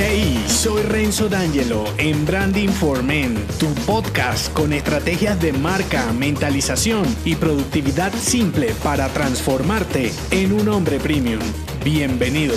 Hey, soy Renzo D'Angelo en Branding for Men, tu podcast con estrategias de marca, mentalización y productividad simple para transformarte en un hombre premium. Bienvenido.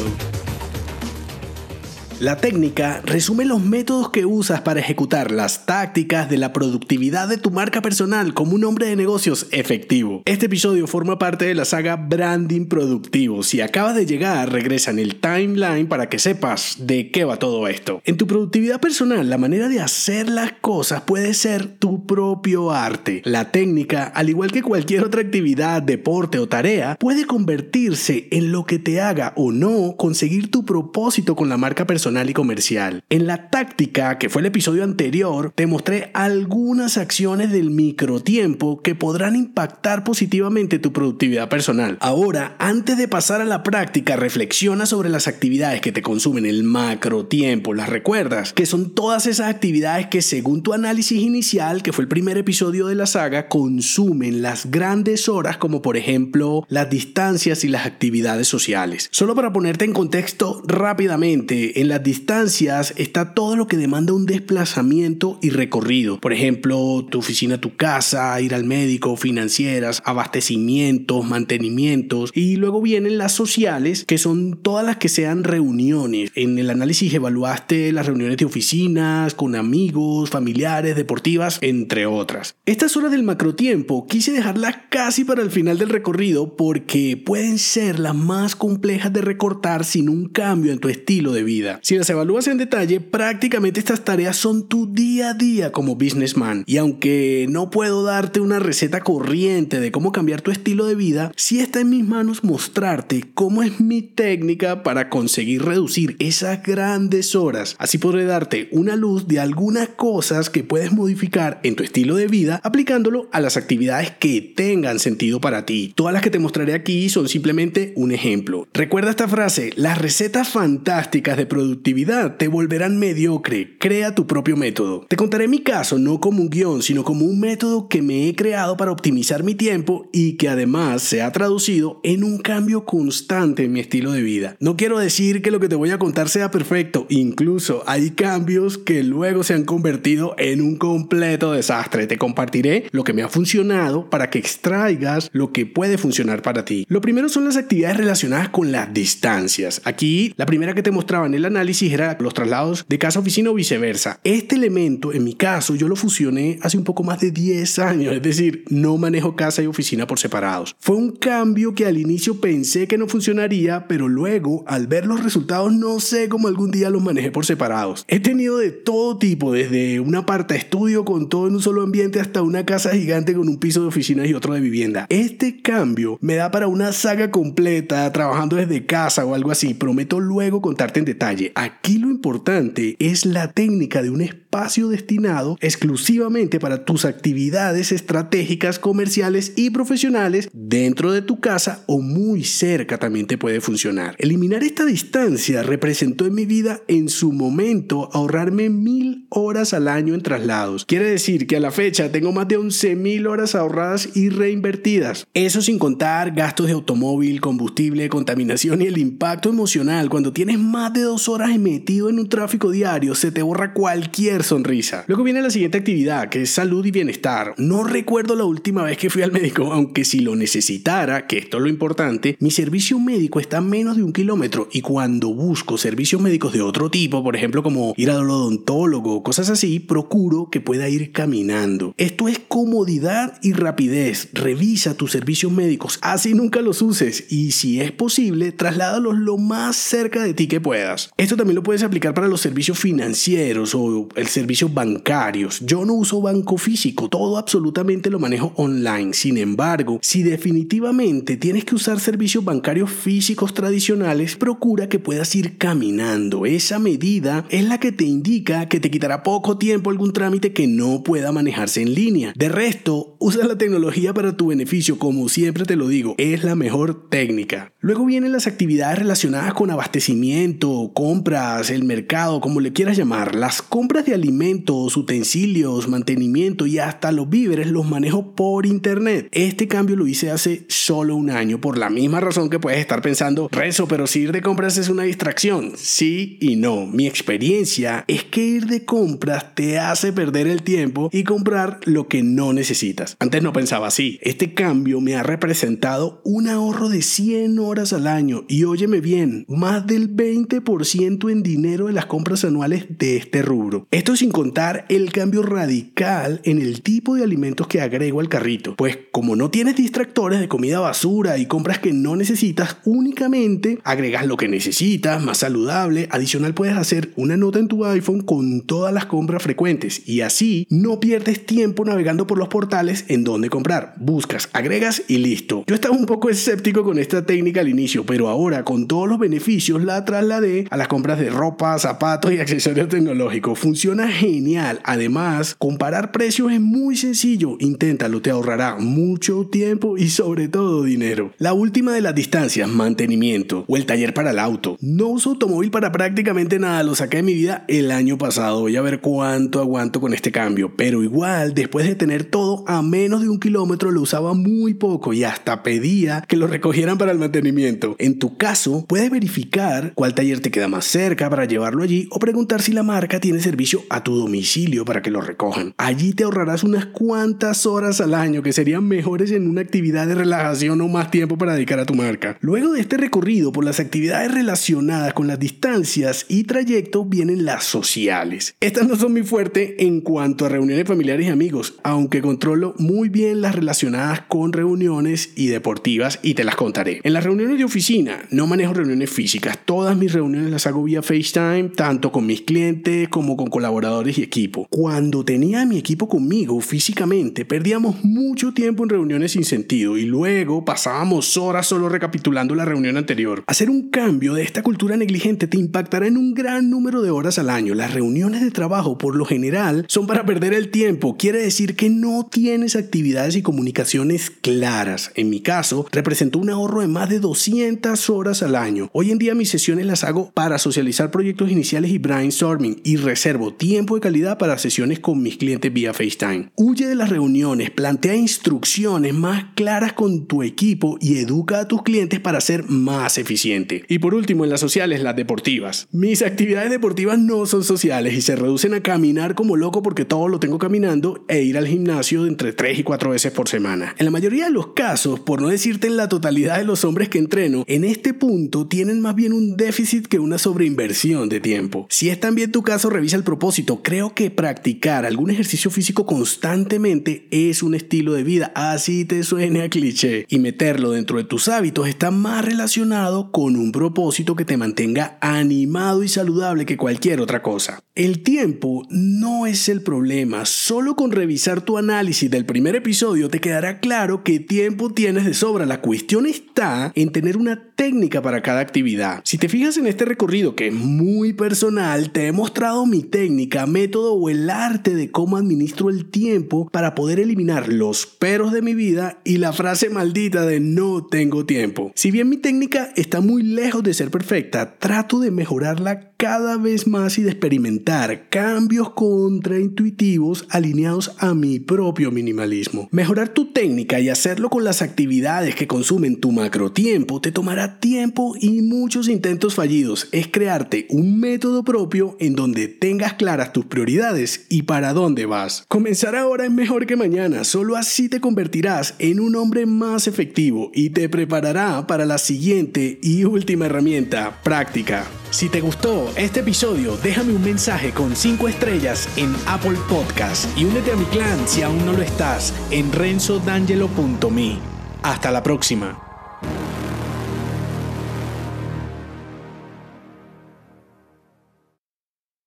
La técnica resume los métodos que usas para ejecutar las tácticas de la productividad de tu marca personal como un hombre de negocios efectivo. Este episodio forma parte de la saga Branding Productivo. Si acabas de llegar, regresa en el timeline para que sepas de qué va todo esto. En tu productividad personal, la manera de hacer las cosas puede ser tu propio arte. La técnica, al igual que cualquier otra actividad, deporte o tarea, puede convertirse en lo que te haga o no conseguir tu propósito con la marca personal y comercial. En la táctica, que fue el episodio anterior, te mostré algunas acciones del microtiempo que podrán impactar positivamente tu productividad personal. Ahora, antes de pasar a la práctica, reflexiona sobre las actividades que te consumen el macrotiempo. ¿Las recuerdas? Que son todas esas actividades que según tu análisis inicial, que fue el primer episodio de la saga, consumen las grandes horas como por ejemplo las distancias y las actividades sociales. Solo para ponerte en contexto rápidamente, en la distancias está todo lo que demanda un desplazamiento y recorrido. Por ejemplo, tu oficina, tu casa, ir al médico, financieras, abastecimientos, mantenimientos. Y luego vienen las sociales, que son todas las que sean reuniones. En el análisis evaluaste las reuniones de oficinas, con amigos, familiares, deportivas, entre otras. Estas horas del macrotiempo quise dejarlas casi para el final del recorrido porque pueden ser las más complejas de recortar sin un cambio en tu estilo de vida. Si las evalúas en detalle, prácticamente estas tareas son tu día a día como businessman. Y aunque no puedo darte una receta corriente de cómo cambiar tu estilo de vida, sí está en mis manos mostrarte cómo es mi técnica para conseguir reducir esas grandes horas. Así podré darte una luz de algunas cosas que puedes modificar en tu estilo de vida aplicándolo a las actividades que tengan sentido para ti. Todas las que te mostraré aquí son simplemente un ejemplo. Recuerda esta frase, las recetas fantásticas de productividad te volverán mediocre. Crea tu propio método. Te contaré mi caso no como un guion, sino como un método que me he creado para optimizar mi tiempo y que además se ha traducido en un cambio constante en mi estilo de vida. No quiero decir que lo que te voy a contar sea perfecto, incluso hay cambios que luego se han convertido en un completo desastre. Te compartiré lo que me ha funcionado para que extraigas lo que puede funcionar para ti. Lo primero son las actividades relacionadas con las distancias. Aquí la primera que te mostraba en el análisis era los traslados de casa a oficina o viceversa. Este elemento, en mi caso, yo lo fusioné hace un poco más de 10 años, es decir, no manejo casa y oficina por separados. Fue un cambio que al inicio pensé que no funcionaría, pero luego, al ver los resultados, no sé cómo algún día los manejé por separados. He tenido de todo tipo, desde una aparta estudio con todo en un solo ambiente hasta una casa gigante con un piso de oficinas y otro de vivienda. Este cambio me da para una saga completa trabajando desde casa o algo así. Prometo luego contarte en detalle. Aquí lo importante es la técnica de un espacio destinado exclusivamente para tus actividades estratégicas, comerciales y profesionales dentro de tu casa o muy cerca también te puede funcionar. Eliminar esta distancia representó en mi vida en su momento ahorrarme mil horas al año en traslados. Quiere decir que a la fecha tengo más de 11 mil horas ahorradas y reinvertidas. Eso sin contar gastos de automóvil, combustible, contaminación y el impacto emocional cuando tienes más de dos horas metido en un tráfico diario, se te borra cualquier sonrisa. Luego viene la siguiente actividad, que es salud y bienestar. No recuerdo la última vez que fui al médico, aunque si lo necesitara, que esto es lo importante, mi servicio médico está a menos de un kilómetro y cuando busco servicios médicos de otro tipo, por ejemplo como ir al odontólogo, cosas así, procuro que pueda ir caminando. Esto es comodidad y rapidez. Revisa tus servicios médicos, así nunca los uses y si es posible, trasládalos lo más cerca de ti que puedas. También lo puedes aplicar para los servicios financieros o el servicios bancarios. Yo no uso banco físico, todo absolutamente lo manejo online. Sin embargo, si definitivamente tienes que usar servicios bancarios físicos tradicionales, procura que puedas ir caminando. Esa medida es la que te indica que te quitará poco tiempo algún trámite que no pueda manejarse en línea. De resto, usa la tecnología para tu beneficio, como siempre te lo digo, es la mejor técnica. Luego vienen las actividades relacionadas con abastecimiento, compra compras, el mercado, como le quieras llamar, las compras de alimentos, utensilios, mantenimiento y hasta los víveres los manejo por internet. Este cambio lo hice hace solo un año por la misma razón que puedes estar pensando, Rezo, pero si ir de compras es una distracción. Sí y no. Mi experiencia es que ir de compras te hace perder el tiempo y comprar lo que no necesitas. Antes no pensaba así. Este cambio me ha representado un ahorro de 100 horas al año y óyeme bien, más del 20% en dinero de las compras anuales de este rubro. Esto sin contar el cambio radical en el tipo de alimentos que agrego al carrito. Pues como no tienes distractores de comida basura y compras que no necesitas, únicamente agregas lo que necesitas, más saludable. Adicional puedes hacer una nota en tu iPhone con todas las compras frecuentes y así no pierdes tiempo navegando por los portales en donde comprar. Buscas, agregas y listo. Yo estaba un poco escéptico con esta técnica al inicio, pero ahora con todos los beneficios la trasladé a las compras de ropa, zapatos y accesorios tecnológicos. Funciona genial. Además, comparar precios es muy sencillo. Inténtalo, te ahorrará mucho tiempo y sobre todo dinero. La última de las distancias, mantenimiento o el taller para el auto. No uso automóvil para prácticamente nada, lo saqué de mi vida el año pasado. Voy a ver cuánto aguanto con este cambio, pero igual después de tener todo a menos de un kilómetro lo usaba muy poco y hasta pedía que lo recogieran para el mantenimiento. En tu caso, puedes verificar cuál taller te queda más cerca para llevarlo allí o preguntar si la marca tiene servicio a tu domicilio para que lo recojan. Allí te ahorrarás unas cuantas horas al año que serían mejores en una actividad de relajación o más tiempo para dedicar a tu marca. Luego de este recorrido por las actividades relacionadas con las distancias y trayectos vienen las sociales. Estas no son muy fuertes en cuanto a reuniones familiares y amigos, aunque controlo muy bien las relacionadas con reuniones y deportivas y te las contaré. En las reuniones de oficina no manejo reuniones físicas, todas mis reuniones las hago vía FaceTime, tanto con mis clientes como con colaboradores y equipo. Cuando tenía a mi equipo conmigo físicamente, perdíamos mucho tiempo en reuniones sin sentido y luego pasábamos horas solo recapitulando la reunión anterior. Hacer un cambio de esta cultura negligente te impactará en un gran número de horas al año. Las reuniones de trabajo por lo general son para perder el tiempo. Quiere decir que no tienes actividades y comunicaciones claras. En mi caso, representó un ahorro de más de 200 horas al año. Hoy en día mis sesiones las hago para socializar proyectos iniciales y brainstorming y reservo tiempo de calidad para sesiones con mis clientes vía FaceTime. Huye de las reuniones, plantea instrucciones más claras con tu equipo y educa a tus clientes para ser más eficiente. Y por último, en las sociales, las deportivas. Mis actividades deportivas no son sociales y se reducen a caminar como loco porque todo lo tengo caminando e ir al gimnasio entre 3 y 4 veces por semana. En la mayoría de los casos, por no decirte en la totalidad de los hombres que entreno, en este punto tienen más bien un déficit que una sobreinversión de tiempo. Si es también tu caso, revisa el propósito. Creo que practicar algún ejercicio físico constantemente es un estilo de vida, así te suene a cliché. Y meterlo dentro de tus hábitos está más relacionado con un propósito que te mantenga animado y saludable que cualquier otra cosa. El tiempo no es el problema, solo con revisar tu análisis del primer episodio te quedará claro qué tiempo tienes de sobra. La cuestión está en tener una técnica para cada actividad. Si te fijas en este recorrido que es muy personal, te he mostrado mi técnica, método o el arte de cómo administro el tiempo para poder eliminar los peros de mi vida y la frase maldita de no tengo tiempo. Si bien mi técnica está muy lejos de ser perfecta, trato de mejorarla cada vez más y de experimentar cambios contraintuitivos alineados a mi propio minimalismo. Mejorar tu técnica y hacerlo con las actividades que consumen tu macro tiempo te tomará tiempo y muchos intentos fallidos. Es crearte un método propio en donde tengas claras tus prioridades y para dónde vas. Comenzar ahora es mejor que mañana, solo así te convertirás en un hombre más efectivo y te preparará para la siguiente y última herramienta, práctica. Si te gustó este episodio, déjame un mensaje con 5 estrellas en Apple Podcast y únete a mi clan si aún no lo estás en renzodangelo.me. Hasta la próxima.